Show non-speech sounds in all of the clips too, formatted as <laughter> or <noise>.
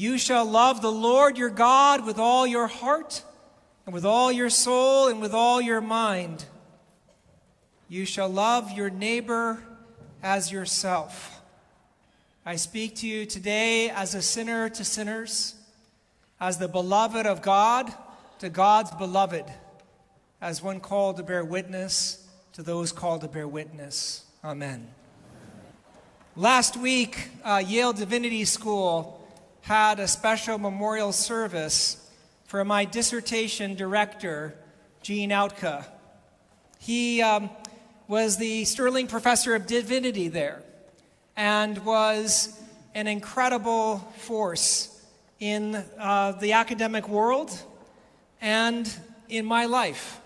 You shall love the Lord your God with all your heart, and with all your soul, and with all your mind. You shall love your neighbor as yourself. I speak to you today as a sinner to sinners, as the beloved of God to God's beloved, as one called to bear witness to those called to bear witness. Amen. Last week, uh, Yale Divinity School had a special memorial service for my dissertation director, Gene Outka. He um, was the Sterling Professor of Divinity there and was an incredible force in uh, the academic world and in my life.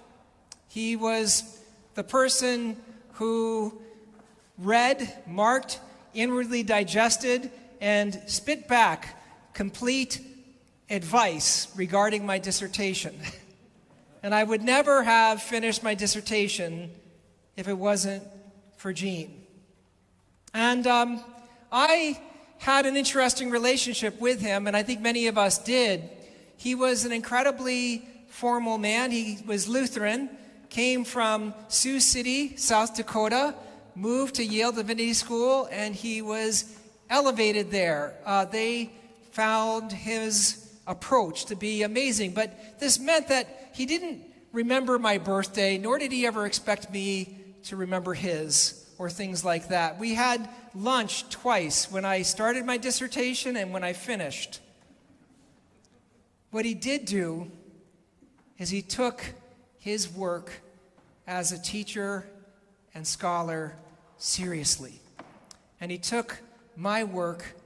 He was the person who read, marked, inwardly digested, and spit back complete advice regarding my dissertation. and I would never have finished my dissertation if it wasn't for Gene. And um, I had an interesting relationship with him, and I think many of us did. He was an incredibly formal man. He was Lutheran, came from Sioux City, South Dakota, moved to Yale Divinity School, and he was elevated there. Uh, they found his approach to be amazing. But this meant that he didn't remember my birthday, nor did he ever expect me to remember his or things like that. We had lunch twice when I started my dissertation and when I finished. What he did do is he took his work as a teacher and scholar seriously. And he took my work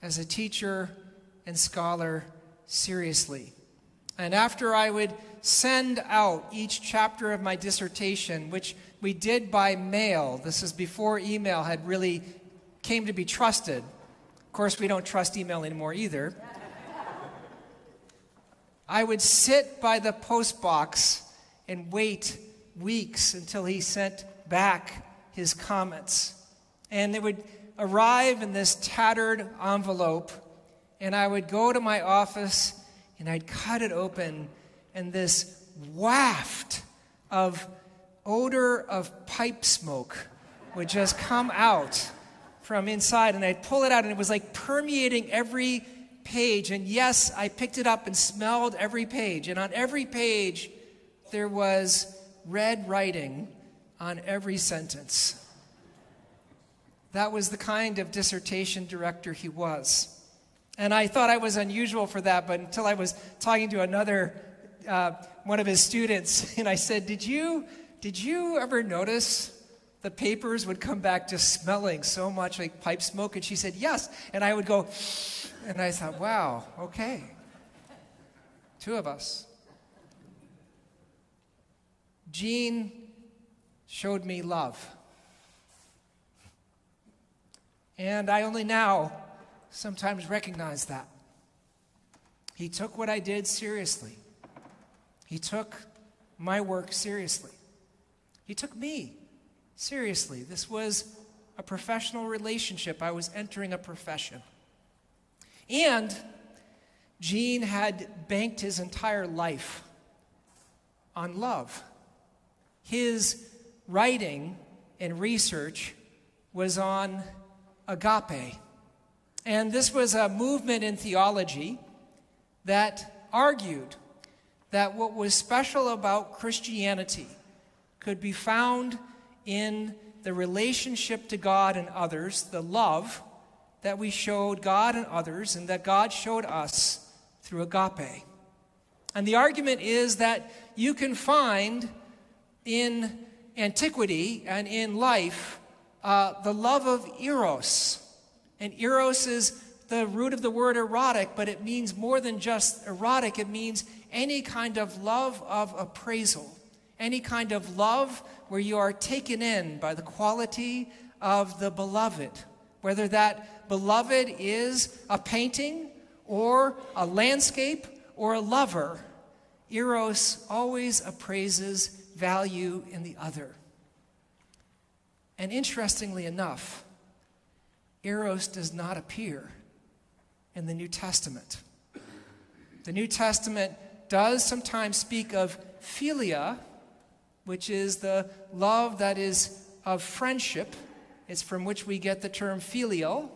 as a teacher and scholar seriously. And after I would send out each chapter of my dissertation, which we did by mail, this is before email had really came to be trusted. Of course, we don't trust email anymore either. I would sit by the post box and wait weeks until he sent back his comments. And they would arrive in this tattered envelope and I would go to my office and I'd cut it open, and this waft of odor of pipe smoke would just come out from inside, and I'd pull it out, and it was like permeating every page. And yes, I picked it up and smelled every page, and on every page, there was red writing on every sentence. That was the kind of dissertation director he was. And I thought I was unusual for that, but until I was talking to another, uh, one of his students, <laughs> and I said, Did you, did you ever notice the papers would come back just smelling so much like pipe smoke? And she said, Yes. And I would go, <sighs> and I thought, Wow, okay. Two of us. Gene showed me love. And I only now sometimes recognize that. He took what I did seriously. He took my work seriously. He took me seriously. This was a professional relationship. I was entering a profession. And Gene had banked his entire life on love. His writing and research was on agape and this was a movement in theology that argued that what was special about Christianity could be found in the relationship to God and others, the love that we showed God and others, and that God showed us through agape. And the argument is that you can find in antiquity and in life uh, the love of eros and eros is the root of the word erotic, but it means more than just erotic. It means any kind of love of appraisal, any kind of love where you are taken in by the quality of the beloved, whether that beloved is a painting or a landscape or a lover. Eros always appraises value in the other. And interestingly enough, Eros does not appear in the New Testament. The New Testament does sometimes speak of philia, which is the love that is of friendship. It's from which we get the term filial.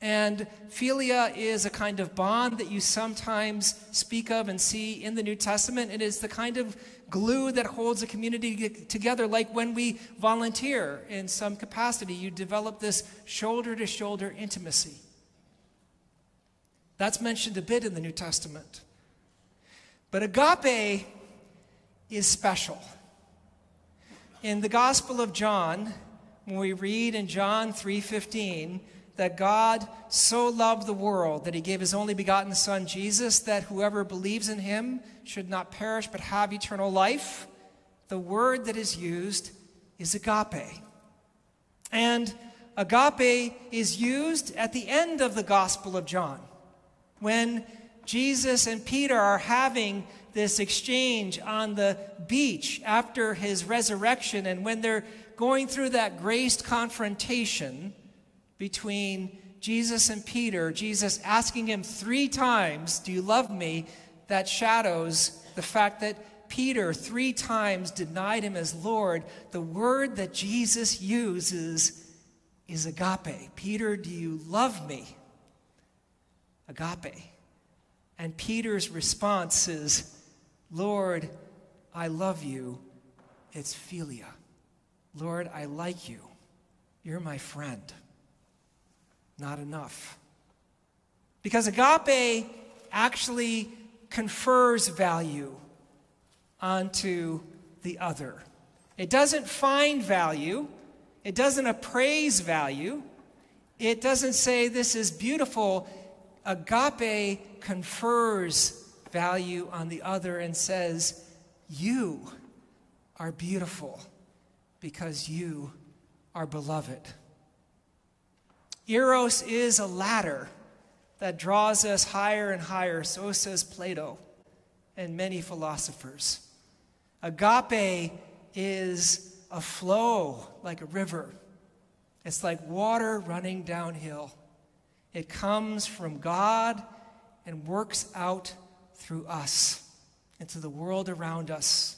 And philia is a kind of bond that you sometimes speak of and see in the New Testament. It is the kind of glue that holds a community together, like when we volunteer in some capacity, you develop this shoulder to shoulder intimacy. That's mentioned a bit in the New Testament. But agape is special. In the Gospel of John, when we read in John 3:15 that God so loved the world that he gave his only begotten son Jesus that whoever believes in him should not perish but have eternal life, the word that is used is agape. And agape is used at the end of the Gospel of John when Jesus and Peter are having this exchange on the beach after his resurrection, and when they're going through that graced confrontation between Jesus and Peter, Jesus asking him three times, Do you love me? That shadows the fact that Peter three times denied him as Lord. The word that Jesus uses is agape. Peter, do you love me? Agape. And Peter's response is, Lord, I love you. It's philia. Lord, I like you. You're my friend. Not enough. Because agape actually confers value onto the other. It doesn't find value, it doesn't appraise value, it doesn't say this is beautiful. Agape confers value on the other and says, You are beautiful because you are beloved. Eros is a ladder that draws us higher and higher, so says Plato and many philosophers. Agape is a flow like a river, it's like water running downhill. It comes from God and works out through us into the world around us.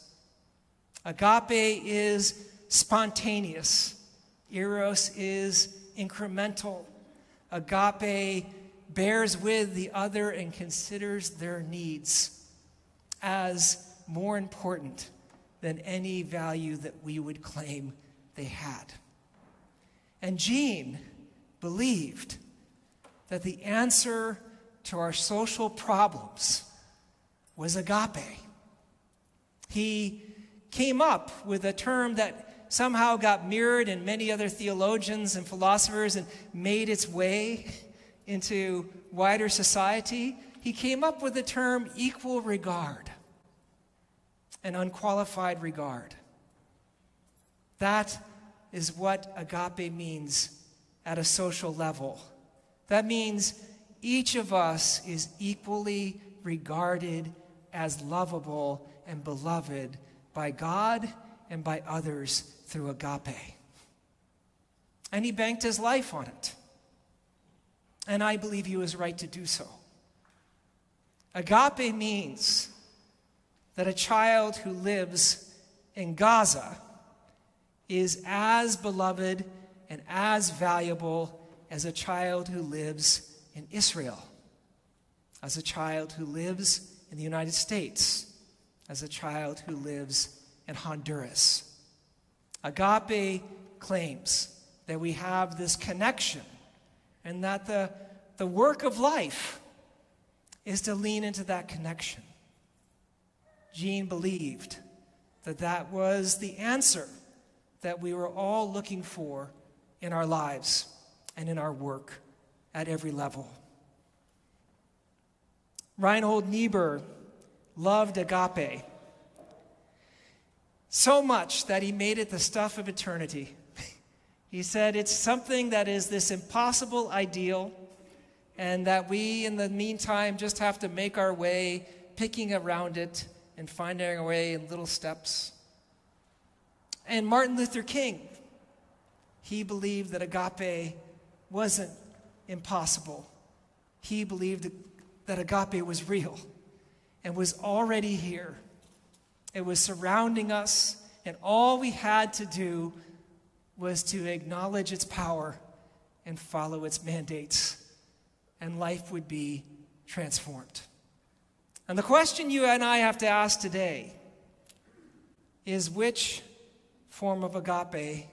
Agape is spontaneous, Eros is incremental. Agape bears with the other and considers their needs as more important than any value that we would claim they had. And Gene believed that the answer to our social problems was agape. He came up with a term that somehow got mirrored in many other theologians and philosophers and made its way into wider society. He came up with the term equal regard, an unqualified regard. That is what agape means at a social level. That means each of us is equally regarded as lovable and beloved by God and by others through agape. And he banked his life on it. And I believe he was right to do so. Agape means that a child who lives in Gaza is as beloved and as valuable as a child who lives in Israel, as a child who lives in the United States, as a child who lives in Honduras. Agape claims that we have this connection and that the, the work of life is to lean into that connection. Gene believed that that was the answer that we were all looking for in our lives and in our work at every level. Reinhold Niebuhr loved agape so much that he made it the stuff of eternity. <laughs> he said it's something that is this impossible ideal, and that we, in the meantime, just have to make our way, picking around it and finding our way in little steps. And Martin Luther King, he believed that agape wasn't impossible. He believed that agape was real and was already here it was surrounding us, and all we had to do was to acknowledge its power and follow its mandates, and life would be transformed. And the question you and I have to ask today is which form of agape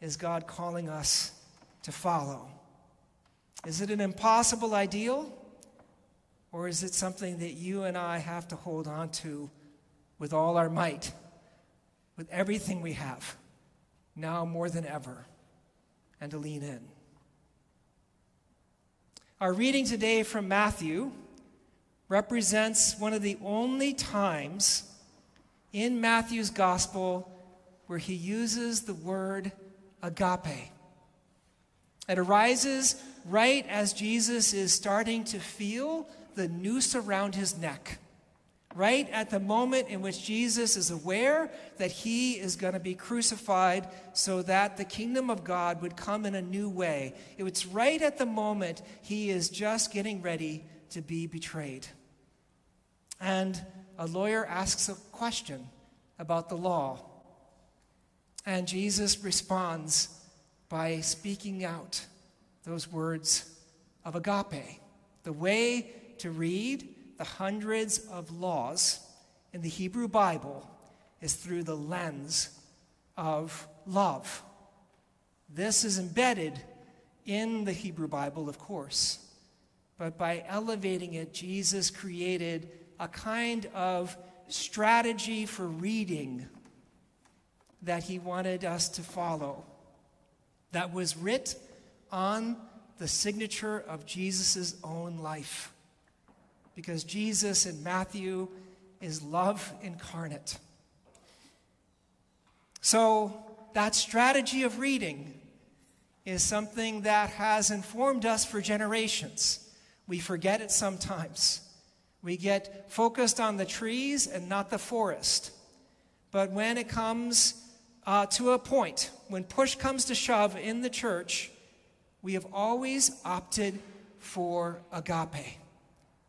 is God calling us to follow? Is it an impossible ideal? Or is it something that you and I have to hold on to with all our might, with everything we have, now more than ever, and to lean in. Our reading today from Matthew represents one of the only times in Matthew's gospel where he uses the word agape. It arises right as Jesus is starting to feel the noose around his neck right at the moment in which Jesus is aware that he is going to be crucified so that the kingdom of God would come in a new way. It was right at the moment he is just getting ready to be betrayed. And a lawyer asks a question about the law. And Jesus responds by speaking out those words of agape, the way to read the hundreds of laws in the Hebrew Bible is through the lens of love. This is embedded in the Hebrew Bible, of course, but by elevating it, Jesus created a kind of strategy for reading that he wanted us to follow that was writ on the signature of Jesus' own life because Jesus in Matthew is love incarnate. So, that strategy of reading is something that has informed us for generations. We forget it sometimes. We get focused on the trees and not the forest. But when it comes uh, to a point, when push comes to shove in the church, we have always opted for agape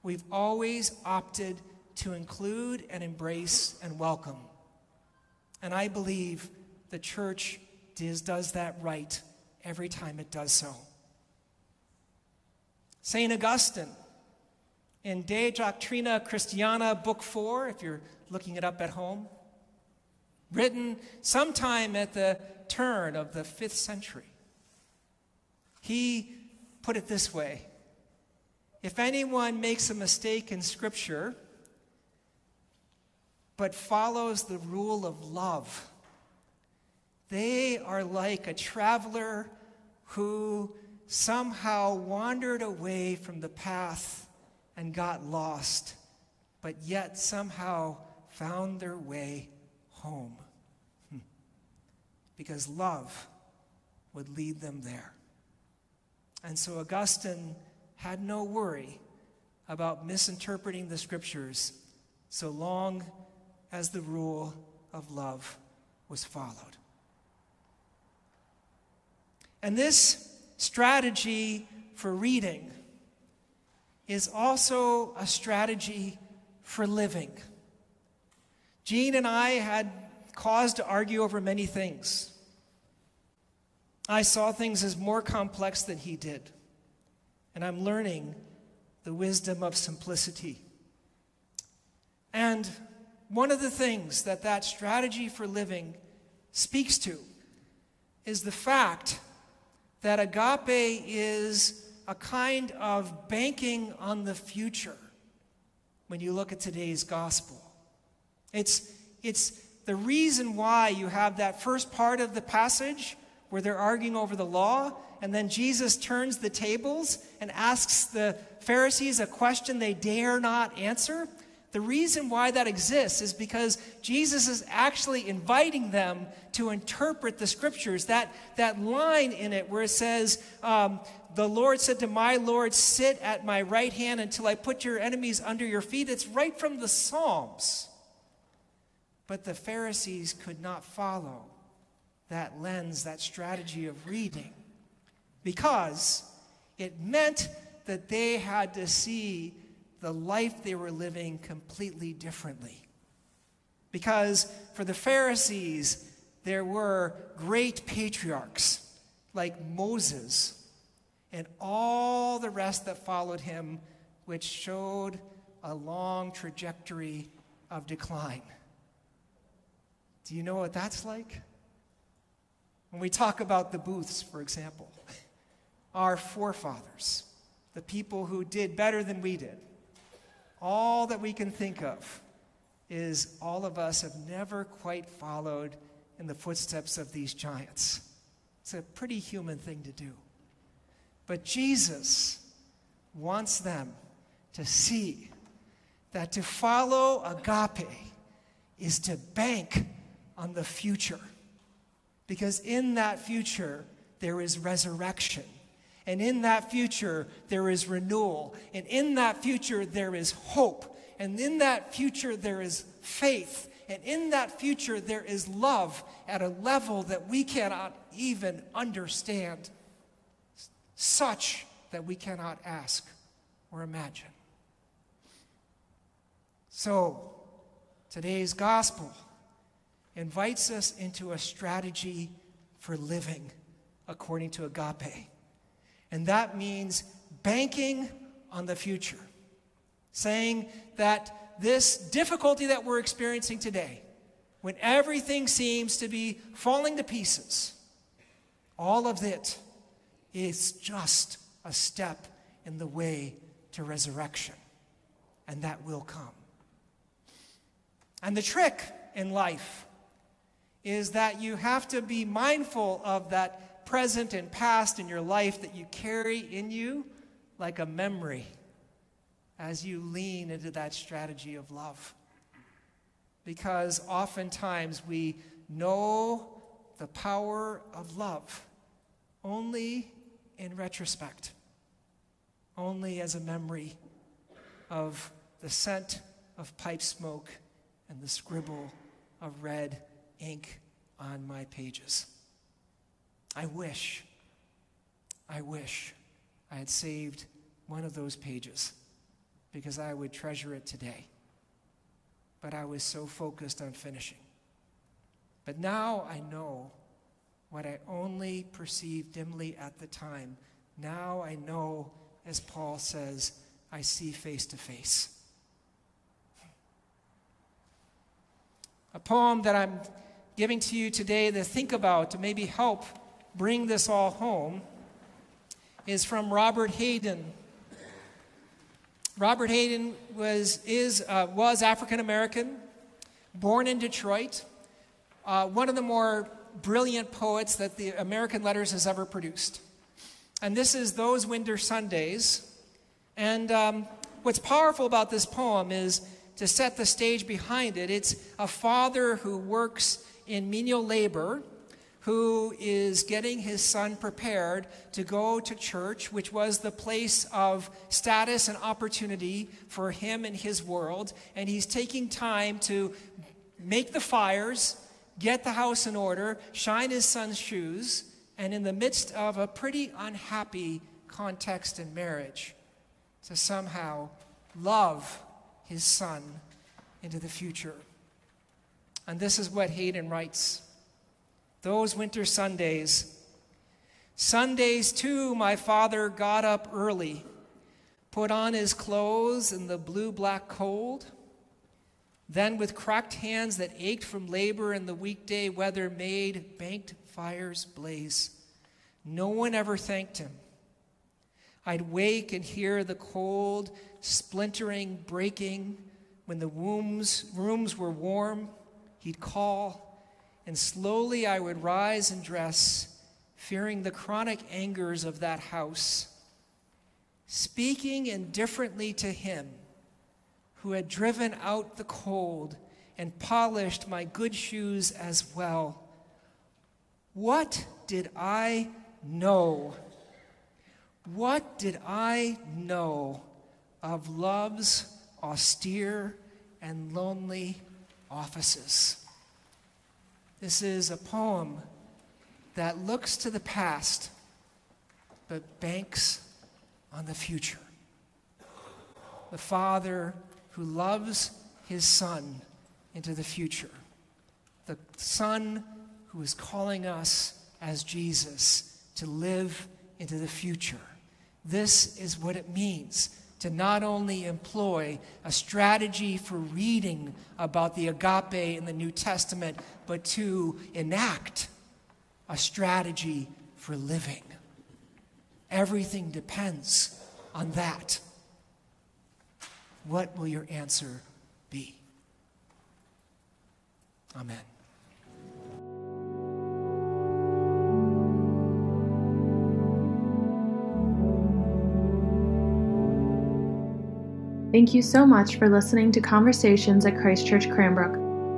we've always opted to include and embrace and welcome. And I believe the church does, that right every time it does so. St. Augustine, in De Doctrina Christiana, Book 4, if you're looking it up at home, written sometime at the turn of the fifth century, he put it this way if anyone makes a mistake in Scripture, but follows the rule of love, they are like a traveler who somehow wandered away from the path and got lost, but yet somehow found their way home. Hmm. Because love would lead them there. And so Augustine had no worry about misinterpreting the scriptures so long as the rule of love was followed. And this strategy for reading is also a strategy for living. Gene and I had cause to argue over many things. I saw things as more complex than he did and I'm learning the wisdom of simplicity. And one of the things that that strategy for living speaks to is the fact that agape is a kind of banking on the future when you look at today's gospel. It's, it's the reason why you have that first part of the passage where they're arguing over the law, and then Jesus turns the tables and asks the Pharisees a question they dare not answer. The reason why that exists is because Jesus is actually inviting them to interpret the scriptures. That, that line in it where it says, um, The Lord said to my Lord, Sit at my right hand until I put your enemies under your feet. It's right from the Psalms. But the Pharisees could not follow that lens, that strategy of reading, because it meant that they had to see the life they were living completely differently. Because for the Pharisees, there were great patriarchs like Moses and all the rest that followed him, which showed a long trajectory of decline. Do you know what that's like? When we talk about the booths, for example, our forefathers, the people who did better than we did, all that we can think of is all of us have never quite followed in the footsteps of these giants. It's a pretty human thing to do. But Jesus wants them to see that to follow agape is to bank on the future. Because in that future, there is resurrection. And in that future, there is renewal. And in that future, there is hope. And in that future, there is faith. And in that future, there is love at a level that we cannot even understand, such that we cannot ask or imagine. So, today's gospel invites us into a strategy for living according to agape. And that means banking on the future, saying that this difficulty that we're experiencing today, when everything seems to be falling to pieces, all of it is just a step in the way to resurrection. And that will come. And the trick in life is that you have to be mindful of that present and past in your life that you carry in you like a memory as you lean into that strategy of love. Because oftentimes we know the power of love only in retrospect, only as a memory of the scent of pipe smoke and the scribble of red ink on my pages. I wish, I wish I had saved one of those pages because I would treasure it today. But I was so focused on finishing. But now I know what I only perceived dimly at the time. Now I know, as Paul says, I see face to face. A poem that I'm giving to you today to think about, to maybe help bring this all home, is from Robert Hayden. Robert Hayden was, is, uh, was African American, born in Detroit, uh, one of the more brilliant poets that the American Letters has ever produced. And this is Those Winter Sundays. And um, what's powerful about this poem is to set the stage behind it. It's a father who works in menial labor who is getting his son prepared to go to church, which was the place of status and opportunity for him and his world. And he's taking time to make the fires, get the house in order, shine his son's shoes, and in the midst of a pretty unhappy context in marriage, to somehow love his son into the future. And this is what Hayden writes Those winter Sundays, Sundays too, my father got up early, put on his clothes in the blue black cold. Then, with cracked hands that ached from labor in the weekday weather, made banked fires blaze. No one ever thanked him. I'd wake and hear the cold, splintering, breaking when the rooms, rooms were warm He'd call, and slowly I would rise and dress fearing the chronic angers of that house, speaking indifferently to him who had driven out the cold and polished my good shoes as well. What did I know? What did I know of love's austere and lonely offices? This is a poem that looks to the past but banks on the future. The Father who loves his Son into the future. The Son who is calling us as Jesus to live into the future. This is what it means to not only employ a strategy for reading about the agape in the New Testament, but to enact a strategy for living. Everything depends on that. What will your answer be? Amen. Thank you so much for listening to Conversations at Christ Church Cranbrook.